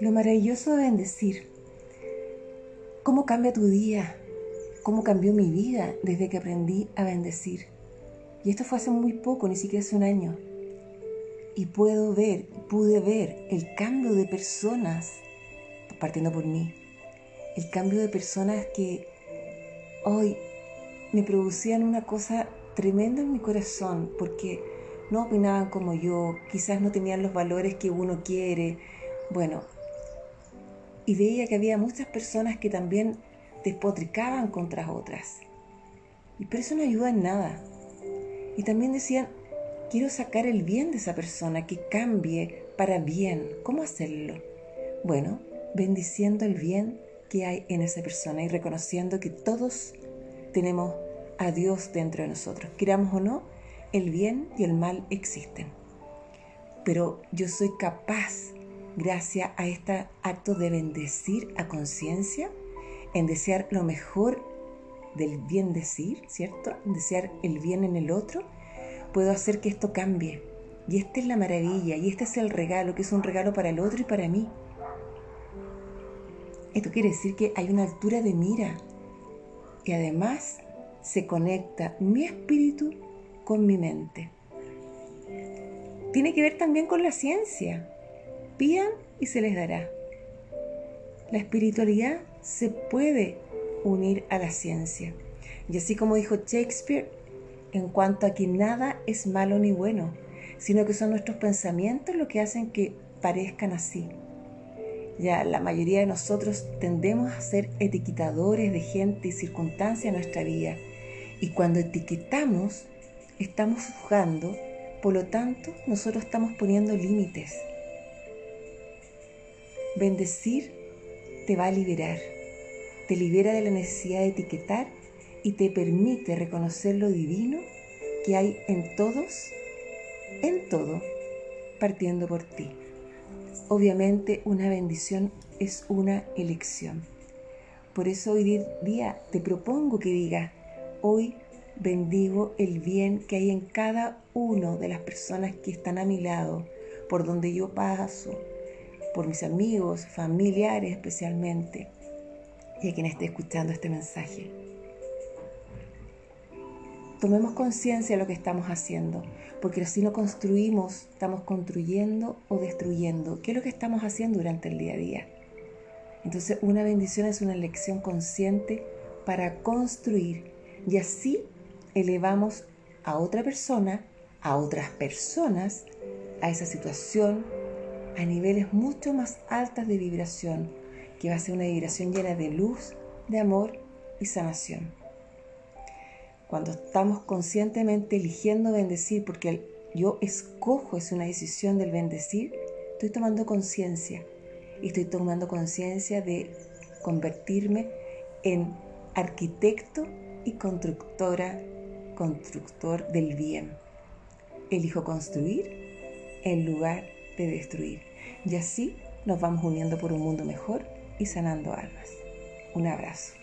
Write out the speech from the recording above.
lo maravilloso de bendecir. ¿Cómo cambia tu día? ¿Cómo cambió mi vida desde que aprendí a bendecir? Y esto fue hace muy poco, ni siquiera hace un año. Y puedo ver, pude ver el cambio de personas, partiendo por mí, el cambio de personas que hoy me producían una cosa tremenda en mi corazón, porque no opinaban como yo, quizás no tenían los valores que uno quiere. Bueno, y veía que había muchas personas que también despotricaban contra otras. Y pero eso no ayuda en nada. Y también decían, quiero sacar el bien de esa persona, que cambie para bien. ¿Cómo hacerlo? Bueno, bendiciendo el bien que hay en esa persona y reconociendo que todos tenemos a Dios dentro de nosotros. Queramos o no, el bien y el mal existen. Pero yo soy capaz gracias a este acto de bendecir a conciencia, en desear lo mejor del bien decir, ¿cierto? En desear el bien en el otro, puedo hacer que esto cambie. Y esta es la maravilla, y este es el regalo, que es un regalo para el otro y para mí. Esto quiere decir que hay una altura de mira y además se conecta mi espíritu con mi mente. Tiene que ver también con la ciencia. Pidan y se les dará. La espiritualidad se puede unir a la ciencia. Y así como dijo Shakespeare, en cuanto a que nada es malo ni bueno, sino que son nuestros pensamientos lo que hacen que parezcan así. Ya la mayoría de nosotros tendemos a ser etiquetadores de gente y circunstancias en nuestra vida. Y cuando etiquetamos, estamos juzgando, por lo tanto, nosotros estamos poniendo límites. Bendecir te va a liberar, te libera de la necesidad de etiquetar y te permite reconocer lo divino que hay en todos, en todo, partiendo por ti. Obviamente una bendición es una elección. Por eso hoy día te propongo que digas, hoy bendigo el bien que hay en cada uno de las personas que están a mi lado, por donde yo paso, por mis amigos, familiares especialmente, y a quien esté escuchando este mensaje. Tomemos conciencia de lo que estamos haciendo, porque así no construimos, estamos construyendo o destruyendo. ¿Qué es lo que estamos haciendo durante el día a día? Entonces, una bendición es una elección consciente para construir y así elevamos a otra persona, a otras personas, a esa situación, a niveles mucho más altas de vibración, que va a ser una vibración llena de luz, de amor y sanación. Cuando estamos conscientemente eligiendo bendecir, porque yo escojo, es una decisión del bendecir, estoy tomando conciencia y estoy tomando conciencia de convertirme en arquitecto y constructora, constructor del bien. Elijo construir en lugar de destruir. Y así nos vamos uniendo por un mundo mejor y sanando almas. Un abrazo.